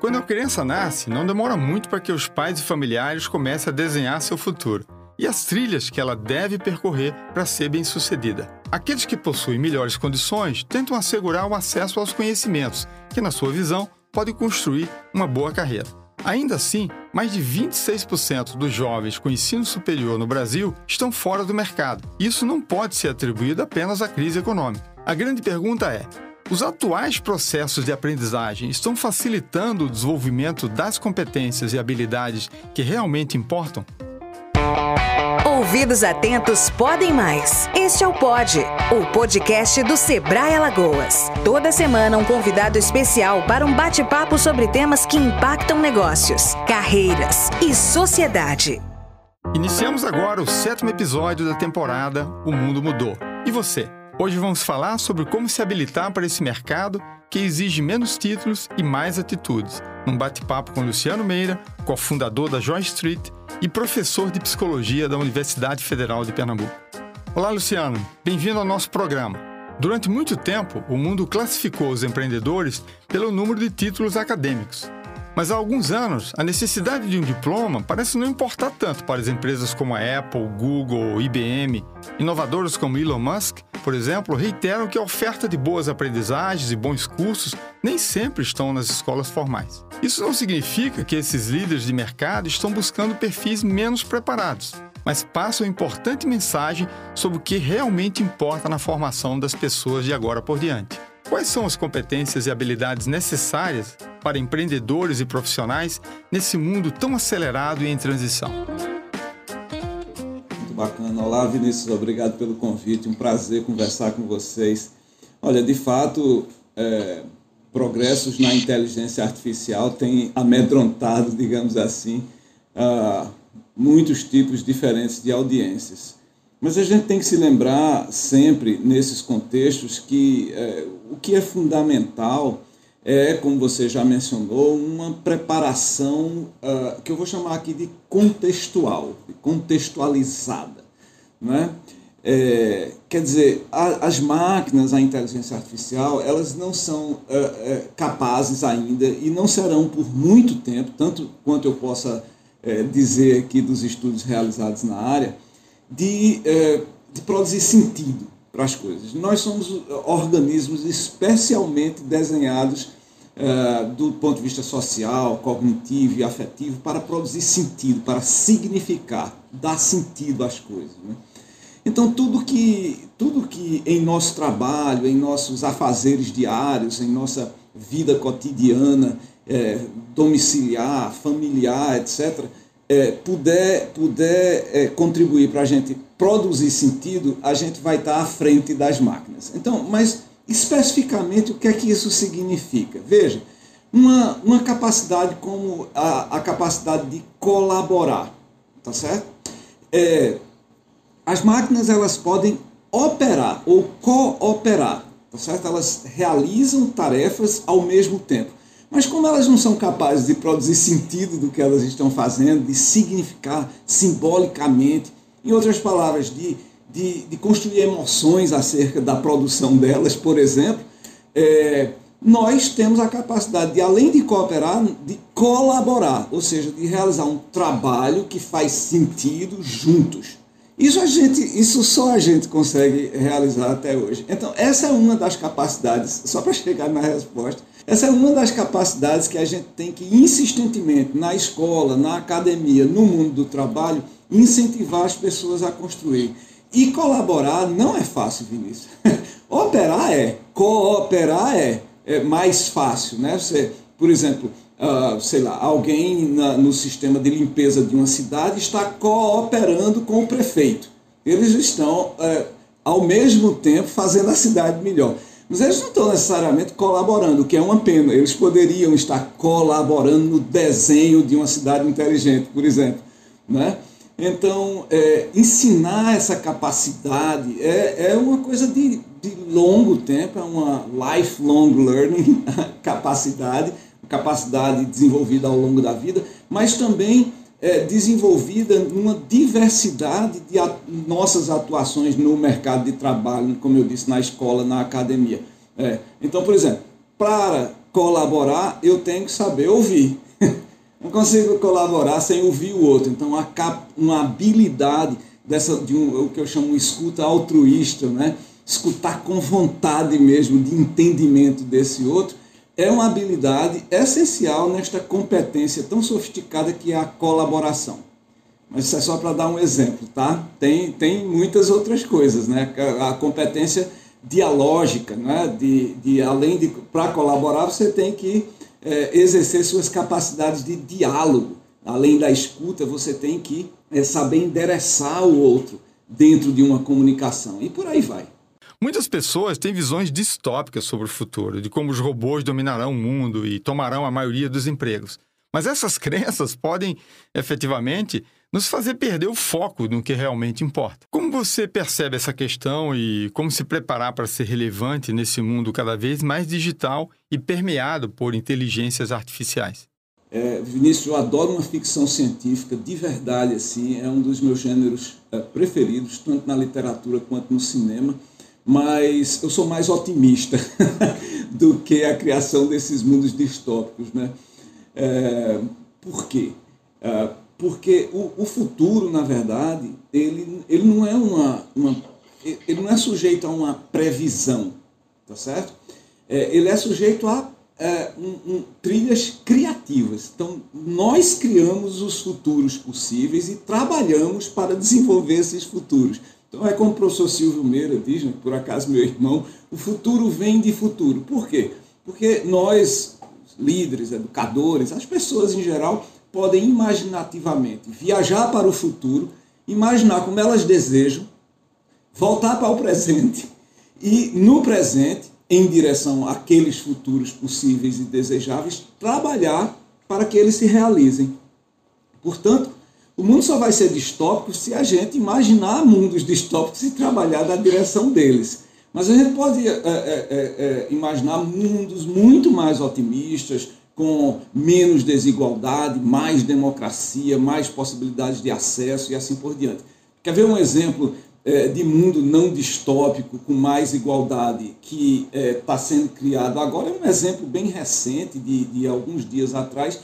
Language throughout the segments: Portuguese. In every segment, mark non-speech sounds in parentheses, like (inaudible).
Quando a criança nasce, não demora muito para que os pais e familiares comecem a desenhar seu futuro e as trilhas que ela deve percorrer para ser bem-sucedida. Aqueles que possuem melhores condições tentam assegurar o acesso aos conhecimentos, que, na sua visão, podem construir uma boa carreira. Ainda assim, mais de 26% dos jovens com ensino superior no Brasil estão fora do mercado. Isso não pode ser atribuído apenas à crise econômica. A grande pergunta é: os atuais processos de aprendizagem estão facilitando o desenvolvimento das competências e habilidades que realmente importam? Ouvidos atentos podem mais. Este é o Pod, o podcast do Sebrae Alagoas. Toda semana um convidado especial para um bate-papo sobre temas que impactam negócios, carreiras e sociedade. Iniciamos agora o sétimo episódio da temporada O Mundo Mudou. E você? Hoje vamos falar sobre como se habilitar para esse mercado que exige menos títulos e mais atitudes. Num bate-papo com Luciano Meira, cofundador da Joy Street e professor de psicologia da Universidade Federal de Pernambuco. Olá, Luciano. Bem-vindo ao nosso programa. Durante muito tempo, o mundo classificou os empreendedores pelo número de títulos acadêmicos. Mas há alguns anos, a necessidade de um diploma parece não importar tanto para as empresas como a Apple, Google, IBM. Inovadores como Elon Musk, por exemplo, reiteram que a oferta de boas aprendizagens e bons cursos nem sempre estão nas escolas formais. Isso não significa que esses líderes de mercado estão buscando perfis menos preparados, mas passam importante mensagem sobre o que realmente importa na formação das pessoas de agora por diante. Quais são as competências e habilidades necessárias para empreendedores e profissionais nesse mundo tão acelerado e em transição? Muito bacana. Olá, Vinícius. Obrigado pelo convite. Um prazer conversar com vocês. Olha, de fato, é, progressos na inteligência artificial têm amedrontado, digamos assim, uh, muitos tipos diferentes de audiências. Mas a gente tem que se lembrar sempre, nesses contextos, que é, o que é fundamental é, como você já mencionou, uma preparação uh, que eu vou chamar aqui de contextual, de contextualizada. Né? É, quer dizer, a, as máquinas, a inteligência artificial, elas não são uh, uh, capazes ainda e não serão por muito tempo, tanto quanto eu possa dizer aqui dos estudos realizados na área, de, eh, de produzir sentido para as coisas. Nós somos organismos especialmente desenhados eh, do ponto de vista social, cognitivo e afetivo para produzir sentido, para significar, dar sentido às coisas. Né? Então, tudo que, tudo que em nosso trabalho, em nossos afazeres diários, em nossa vida cotidiana, é, domiciliar, familiar, etc., é, puder, puder é, contribuir para a gente produzir sentido, a gente vai estar à frente das máquinas. Então, mas especificamente o que é que isso significa? Veja, uma, uma capacidade como a, a capacidade de colaborar, tá certo? É, as máquinas elas podem operar ou cooperar, tá certo? Elas realizam tarefas ao mesmo tempo. Mas como elas não são capazes de produzir sentido do que elas estão fazendo, de significar simbolicamente, em outras palavras, de, de, de construir emoções acerca da produção delas, por exemplo, é, nós temos a capacidade de, além de cooperar, de colaborar, ou seja, de realizar um trabalho que faz sentido juntos. Isso a gente, isso só a gente consegue realizar até hoje. Então, essa é uma das capacidades, só para chegar na resposta, essa é uma das capacidades que a gente tem que insistentemente na escola, na academia, no mundo do trabalho, incentivar as pessoas a construir. E colaborar não é fácil, Vinícius. (laughs) Operar é, cooperar é, é mais fácil, né? Você, por exemplo, uh, sei lá, alguém na, no sistema de limpeza de uma cidade está cooperando com o prefeito. Eles estão, uh, ao mesmo tempo, fazendo a cidade melhor. Mas eles não estão necessariamente colaborando, o que é uma pena. Eles poderiam estar colaborando no desenho de uma cidade inteligente, por exemplo. Né? Então, é, ensinar essa capacidade é, é uma coisa de, de longo tempo, é uma lifelong learning (laughs) capacidade, capacidade desenvolvida ao longo da vida, mas também é, desenvolvida numa diversidade de at nossas atuações no mercado de trabalho, como eu disse, na escola, na academia. É, então, por exemplo, para colaborar, eu tenho que saber ouvir. (laughs) Não consigo colaborar sem ouvir o outro. Então, uma, uma habilidade dessa, de um, o que eu chamo escuta altruísta, né? escutar com vontade mesmo, de entendimento desse outro, é uma habilidade essencial nesta competência tão sofisticada que é a colaboração. Mas isso é só para dar um exemplo, tá? Tem, tem muitas outras coisas, né? A competência dialógica, né? de, de além de para colaborar você tem que é, exercer suas capacidades de diálogo. Além da escuta, você tem que é, saber endereçar o outro dentro de uma comunicação e por aí vai. Muitas pessoas têm visões distópicas sobre o futuro, de como os robôs dominarão o mundo e tomarão a maioria dos empregos. Mas essas (laughs) crenças podem, efetivamente, nos fazer perder o foco no que realmente importa. Como você percebe essa questão e como se preparar para ser relevante nesse mundo cada vez mais digital e permeado por inteligências artificiais? É, Vinícius, eu adoro uma ficção científica de verdade, assim, é um dos meus gêneros é, preferidos, tanto na literatura quanto no cinema, mas eu sou mais otimista (laughs) do que a criação desses mundos distópicos, né? É, por quê? É, porque o, o, futuro, na verdade, ele, ele não é uma, uma, ele não é sujeito a uma previsão, tá certo? É, ele é sujeito a é, um, um, trilhas criativas. Então, nós criamos os futuros possíveis e trabalhamos para desenvolver esses futuros. Então, é como o professor Silvio Meira diz, né, por acaso meu irmão, o futuro vem de futuro. Por quê? Porque nós, líderes, educadores, as pessoas em geral, podem imaginativamente viajar para o futuro, imaginar como elas desejam, voltar para o presente e, no presente, em direção àqueles futuros possíveis e desejáveis, trabalhar para que eles se realizem. Portanto, o mundo só vai ser distópico se a gente imaginar mundos distópicos e trabalhar na direção deles. Mas a gente pode é, é, é, imaginar mundos muito mais otimistas, com menos desigualdade, mais democracia, mais possibilidades de acesso e assim por diante. Quer ver um exemplo é, de mundo não distópico, com mais igualdade, que está é, sendo criado agora? É um exemplo bem recente, de, de alguns dias atrás.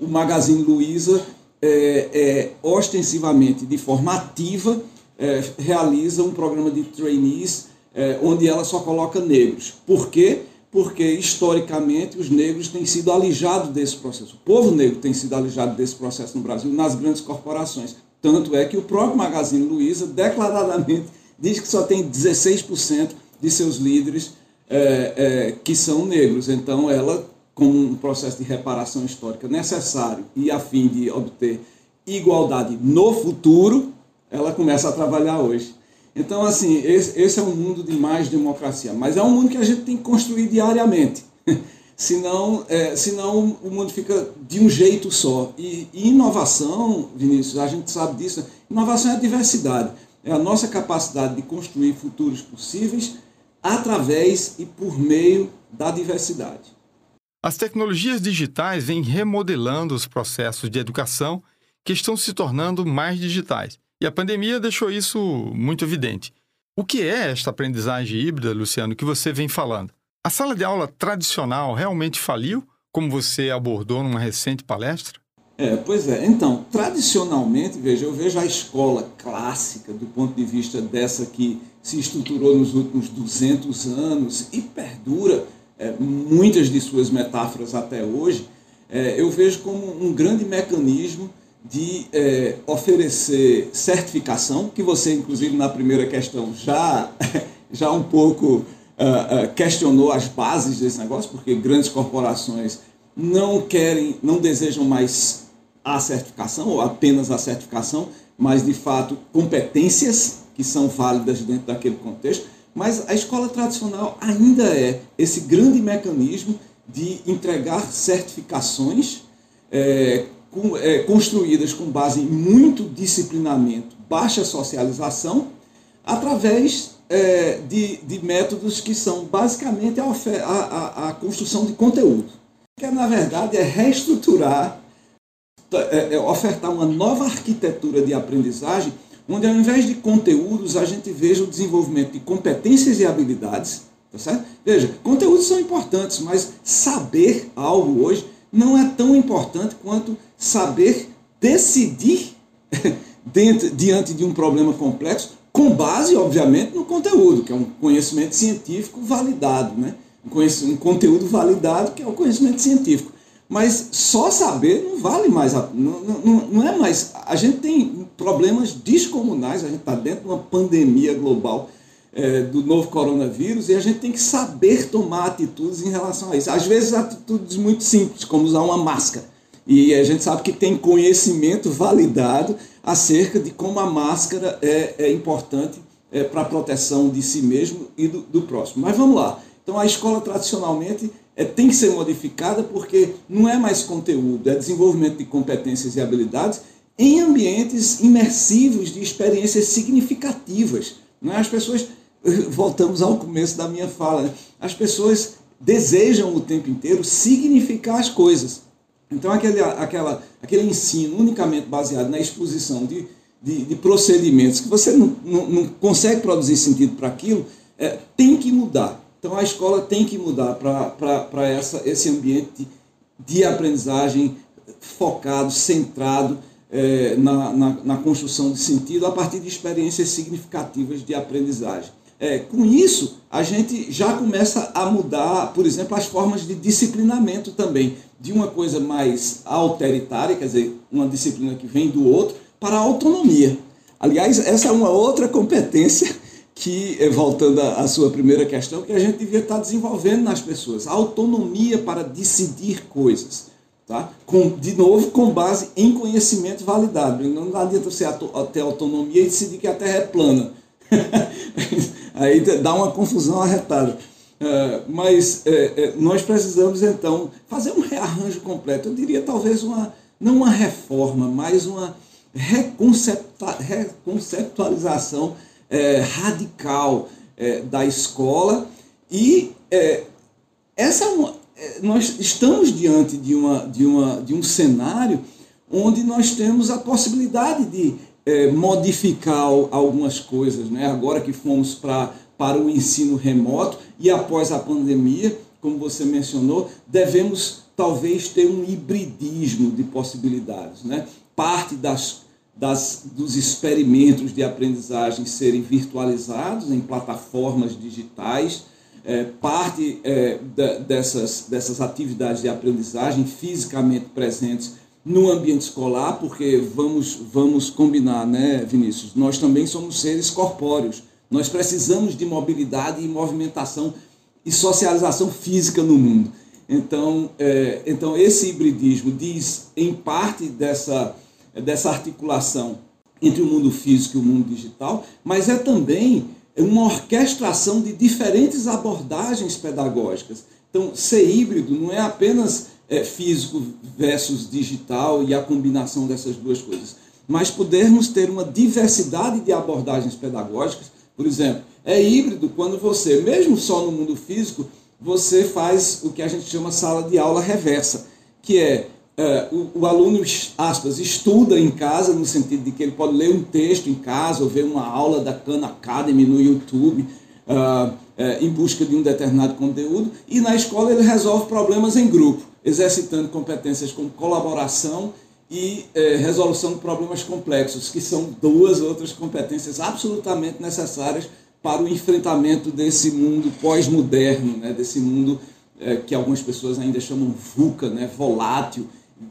O Magazine Luiza, é, é, ostensivamente, de forma ativa, é, realiza um programa de trainees é, onde ela só coloca negros. Por quê? porque historicamente os negros têm sido alijados desse processo. O povo negro tem sido alijado desse processo no Brasil, nas grandes corporações. Tanto é que o próprio Magazine Luiza declaradamente diz que só tem 16% de seus líderes é, é, que são negros. Então, ela, com um processo de reparação histórica necessário e a fim de obter igualdade no futuro, ela começa a trabalhar hoje. Então, assim, esse, esse, é um mundo de mais democracia, mas é um mundo que a gente tem que construir diariamente. (laughs) senão, é, senão o mundo fica de um jeito só. E, e, inovação, Vinícius, a gente sabe disso, inovação é a diversidade. É a nossa capacidade de construir futuros possíveis através e por meio da diversidade. As tecnologias digitais vêm remodelando os processos de educação que estão se tornando mais digitais e a pandemia deixou isso muito evidente. O que é esta aprendizagem híbrida, Luciano, que você vem falando? A sala de aula tradicional realmente faliu, como você abordou numa recente palestra? É, pois é. Então, tradicionalmente, veja, eu vejo a escola clássica do ponto de vista dessa que se estruturou nos últimos 200 anos e perdura é, muitas de suas metáforas até hoje, é, eu vejo como um grande mecanismo de é, oferecer certificação, que você, inclusive, na primeira questão já, (laughs) já um pouco uh, uh, questionou as bases desse negócio, porque grandes corporações não querem, não desejam mais a certificação, ou apenas a certificação, mas, de fato, competências que são válidas dentro daquele contexto. Mas a escola tradicional ainda é esse grande mecanismo de entregar certificações é, com, é, construídas com base em muito disciplinamento, baixa socialização, através é, de, de, métodos que são basicamente a, a, a, construção de conteúdo. Que na verdade é reestruturar, é, é, ofertar uma nova arquitetura de aprendizagem, onde ao invés de conteúdos a gente veja o desenvolvimento de competências e habilidades Tá certo? Veja, conteúdos são importantes, mas saber algo hoje não é tão importante quanto saber decidir (laughs) dentro, diante de um problema complexo, com base, obviamente, no conteúdo, que é um conhecimento científico validado, né? um, um conteúdo validado, que é o conhecimento científico. Mas só saber não vale mais, não, não, não é mais. A gente tem problemas descomunais, a gente está dentro de uma pandemia global é, do novo coronavírus e a gente tem que saber tomar atitudes em relação a isso. Às vezes, atitudes muito simples, como usar uma máscara. E a gente sabe que tem conhecimento validado acerca de como a máscara é, é importante é, para a proteção de si mesmo e do, do próximo. Mas vamos lá. Então, a escola tradicionalmente é, tem que ser modificada porque não é mais conteúdo, é desenvolvimento de competências e habilidades em ambientes imersivos de experiências significativas. É? As pessoas, (laughs) voltamos ao começo da minha fala, né? as pessoas desejam o tempo inteiro significar as coisas. Então, aquele, aquela, aquele ensino unicamente baseado na exposição de, de, de procedimentos que você não, não, não consegue produzir sentido para aquilo, é, tem que mudar. Então a escola tem que mudar para esse ambiente de aprendizagem focado, centrado é, na, na, na, construção de sentido a partir de experiências significativas de aprendizagem. É, com isso, a gente já começa a mudar, por exemplo, as formas de disciplinamento também, de uma coisa mais autoritária, quer dizer, uma disciplina que vem do outro, para a autonomia. Aliás, essa é uma outra competência que, eh, voltando à sua primeira questão, que a gente devia estar desenvolvendo nas pessoas, a autonomia para decidir coisas. Tá? Com, de novo, com base em conhecimento validado. Não adianta você ter autonomia e decidir que a Terra é plana. (laughs) Aí dá uma confusão arretada. Uh, mas uh, uh, nós precisamos, então, fazer um rearranjo completo. Eu diria, talvez, uma, não uma reforma, mas uma reconceptualização é, radical é, da escola e é, essa é uma, é, nós estamos diante de, uma, de, uma, de um cenário onde nós temos a possibilidade de é, modificar algumas coisas, né? agora que fomos pra, para o ensino remoto e após a pandemia, como você mencionou, devemos talvez ter um hibridismo de possibilidades. Né? Parte das das, dos experimentos de aprendizagem serem virtualizados em plataformas digitais, é, parte é, da, dessas, dessas atividades de aprendizagem fisicamente presentes no ambiente escolar, porque vamos, vamos combinar, né, Vinícius? Nós também somos seres corpóreos. Nós precisamos de mobilidade e movimentação e socialização física no mundo. Então, é, então esse hibridismo diz, em parte dessa dessa articulação entre o mundo físico e o mundo digital, mas é também uma orquestração de diferentes abordagens pedagógicas. Então, ser híbrido não é apenas é, físico versus digital e a combinação dessas duas coisas, mas podermos ter uma diversidade de abordagens pedagógicas. Por exemplo, é híbrido quando você, mesmo só no mundo físico, você faz o que a gente chama sala de aula reversa, que é é, o, o, aluno, aspas, estuda em casa, no sentido de que ele pode ler um texto em casa ou ver uma aula da Khan Academy no YouTube uh, uh, em busca de um determinado conteúdo, e na escola ele resolve problemas em grupo, exercitando competências como colaboração e uh, resolução de problemas complexos, que são duas outras competências absolutamente necessárias para o enfrentamento desse mundo pós-moderno, né, desse mundo eh, que algumas pessoas ainda chamam VUCA, né, volátil,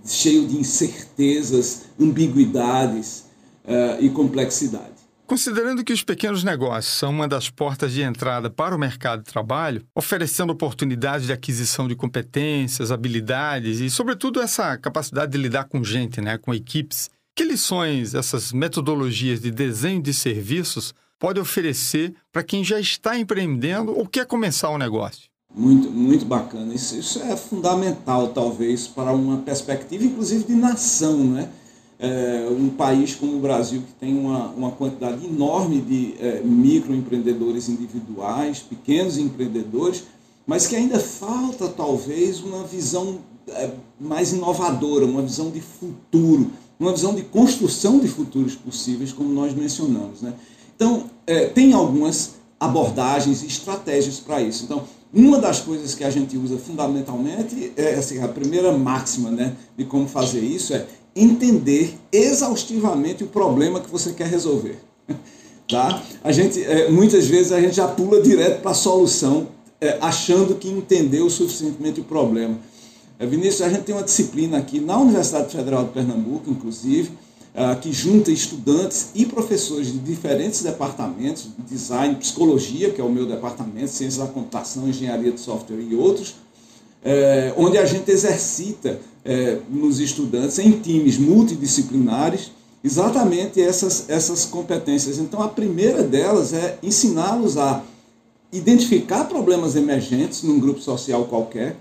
cheio de incertezas, ambiguidades uh, e complexidade. Considerando que os pequenos negócios são uma das portas de entrada para o mercado de trabalho, oferecendo oportunidades de aquisição de competências, habilidades e, sobretudo, essa capacidade de lidar com gente, né, com equipes, que lições essas metodologias de desenho de serviços podem oferecer para quem já está empreendendo ou quer começar um negócio? Muito, muito bacana. Isso, isso é fundamental, talvez, para uma perspectiva, inclusive, de nação, né? É, um país como o Brasil, que tem uma, uma quantidade enorme de é, microempreendedores individuais, pequenos empreendedores, mas que ainda falta, talvez, uma visão é, mais inovadora, uma visão de futuro, uma visão de construção de futuros possíveis, como nós mencionamos. Né? Então, é, tem algumas abordagens e estratégias para isso. Então, uma das coisas que a gente usa fundamentalmente é assim, a primeira máxima né, de como fazer isso é entender exaustivamente o problema que você quer resolver. (laughs) Tá? A gente, é, muitas vezes a gente já pula direto para a solução, é, achando que entendeu suficientemente o problema. É, Vinícius, a gente tem uma disciplina aqui na Universidade Federal de Pernambuco, inclusive, que junta estudantes e professores de diferentes departamentos, design, psicologia, que é o meu departamento, ciência da computação, engenharia de software e outros, é, onde a gente exercita é, nos estudantes em times multidisciplinares exatamente essas, essas competências. Então, a primeira delas é ensiná-los a identificar problemas emergentes num grupo social qualquer,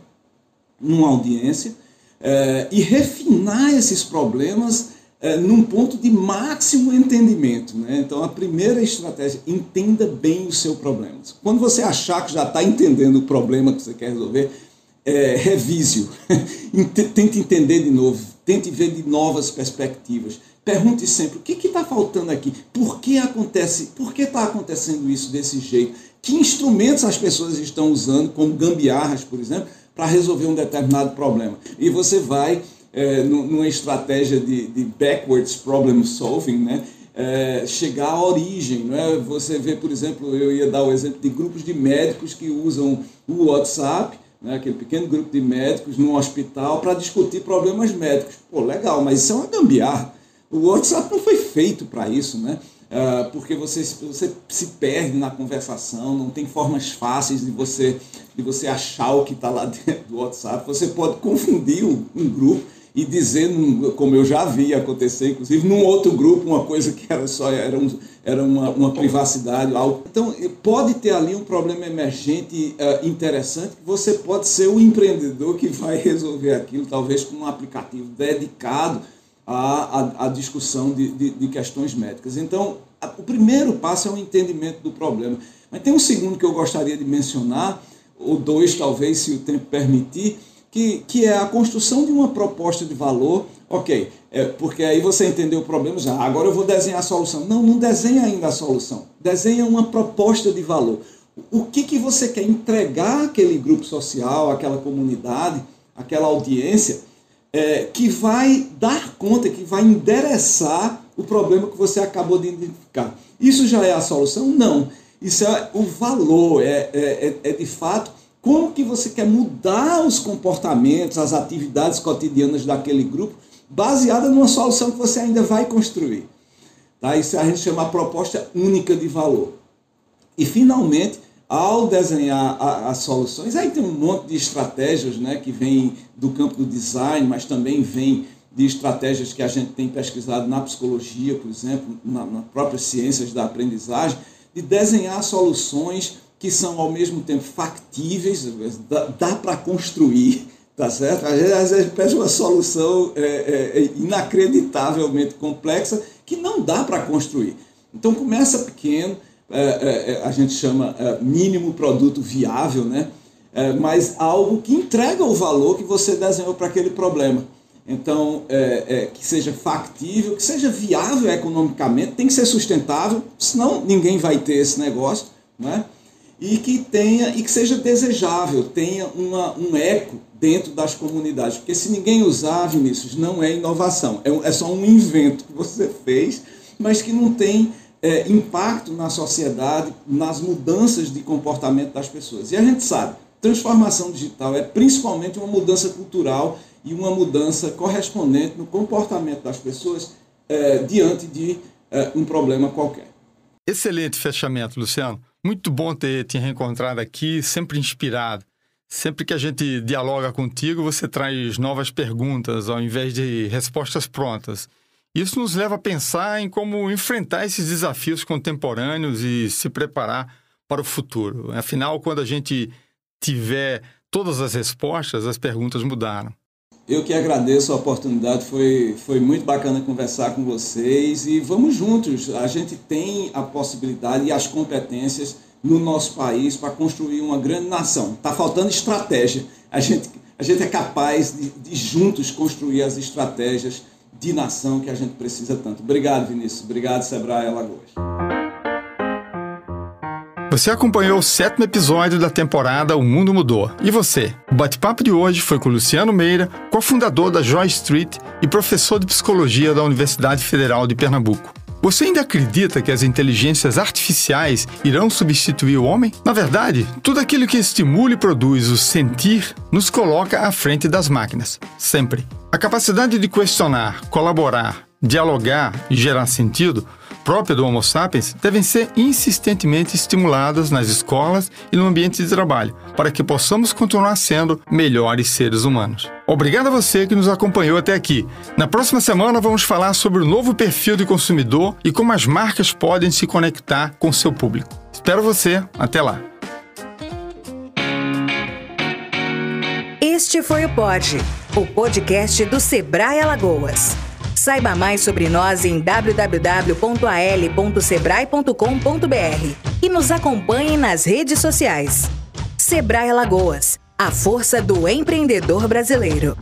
numa audiência, é, e refinar esses problemas é, num ponto de máximo entendimento. Né? Então, a primeira estratégia, entenda bem o seu problema. Quando você achar que já está entendendo o problema que você quer resolver, é, revise-o. (laughs) tente entender de novo, tente ver de novas perspectivas. Pergunte sempre o que está faltando aqui, por que acontece, por que está acontecendo isso desse jeito, que instrumentos as pessoas estão usando, como gambiarras, por exemplo, para resolver um determinado problema. E você vai é, numa estratégia de, de, backwards problem solving, né? É, chegar à origem. Né? Você vê, por exemplo, eu ia dar o exemplo de grupos de médicos que usam o WhatsApp né, aquele pequeno grupo de médicos num hospital para discutir problemas médicos. Pô, legal, mas isso é uma gambiarra. O WhatsApp não foi feito para isso, né? Uh, porque você, você se perde na conversação, não tem formas fáceis de você, de você achar o que está lá (laughs) dentro do WhatsApp. Você pode confundir um grupo e dizer, como eu já vi acontecer, inclusive num outro grupo, uma coisa que era só era, um, era uma, uma privacidade, algo. Então, pode ter ali um problema emergente uh, interessante, que você pode ser o empreendedor que vai resolver aquilo, talvez com um aplicativo dedicado à, à, à discussão de, de, de, questões médicas. Então, a, o primeiro passo é o entendimento do problema. Mas tem um segundo que eu gostaria de mencionar, ou dois, talvez, se o tempo permitir, que, que é a construção de uma proposta de valor. Ok, é, porque aí você entendeu o problema já. Agora eu vou desenhar a solução. Não, não desenha ainda a solução. Desenha uma proposta de valor. O que, que você quer entregar àquele grupo social, àquela comunidade, àquela audiência, é, que vai dar conta, que vai endereçar o problema que você acabou de identificar. Isso já é a solução? Não. Isso é o valor, é, é, é, é de fato como que você quer mudar os comportamentos, as atividades cotidianas daquele grupo, baseada numa solução que você ainda vai construir. Tá? Isso a gente chama a proposta única de valor. E, finalmente, ao desenhar as soluções, aí tem um monte de estratégias né, que vem do campo do design, mas também vem de estratégias que a gente tem pesquisado na psicologia, por exemplo, na, nas próprias ciências da aprendizagem, de desenhar soluções que são ao mesmo tempo factíveis, dá, dá para construir, tá certo? Às vezes, às vezes pede uma solução é, é, é, inacreditavelmente complexa que não dá para construir. Então começa pequeno, é, é, é a gente chama mínimo produto viável, né? mas algo que entrega o valor que você desenhou para aquele problema. Então, que seja factível, que seja viável economicamente, tem que ser sustentável, senão ninguém vai ter esse negócio, né? E que tenha e que seja desejável, tenha uma, um eco dentro das comunidades. Porque se ninguém usar, Vinícius, não é inovação, é, é só um invento que você fez, mas que não tem é, impacto na sociedade, nas mudanças de comportamento das pessoas. E a gente sabe, transformação digital é principalmente uma mudança cultural e uma mudança correspondente no comportamento das pessoas é, diante de é, um problema qualquer. Excelente fechamento, Luciano. Muito bom ter te reencontrado aqui, sempre inspirado. Sempre que a gente dialoga contigo, você traz novas perguntas ao invés de respostas prontas. Isso nos leva a pensar em como enfrentar esses desafios contemporâneos e se preparar para o futuro. Afinal, quando a gente tiver todas as respostas, as perguntas mudaram. Eu que agradeço a oportunidade, foi, foi muito bacana conversar com vocês e vamos juntos. A gente tem a possibilidade e as competências no nosso país para construir uma grande nação. Está faltando estratégia. A gente, a gente é capaz de, de juntos construir as estratégias de nação que a gente precisa tanto. Obrigado, Vinícius. Obrigado, Sebrae Alagoas. Você acompanhou o sétimo episódio da temporada O Mundo Mudou. E você? O bate-papo de hoje foi com Luciano Meira, cofundador da Joy Street e professor de psicologia da Universidade Federal de Pernambuco. Você ainda acredita que as inteligências artificiais irão substituir o homem? Na verdade, tudo aquilo que estimula e produz o sentir nos coloca à frente das máquinas, sempre. A capacidade de questionar, colaborar, dialogar e gerar sentido própria do Homo sapiens devem ser insistentemente estimuladas nas escolas e no ambiente de trabalho, para que possamos continuar sendo melhores seres humanos. Obrigado a você que nos acompanhou até aqui. Na próxima semana vamos falar sobre o novo perfil de consumidor e como as marcas podem se conectar com seu público. Espero você. Até lá. Este foi o Pod, o podcast do Sebrae Alagoas. Saiba mais sobre nós em www.al.sebrae.com.br e nos acompanhe nas redes sociais. Sebrae Alagoas, a força do empreendedor brasileiro.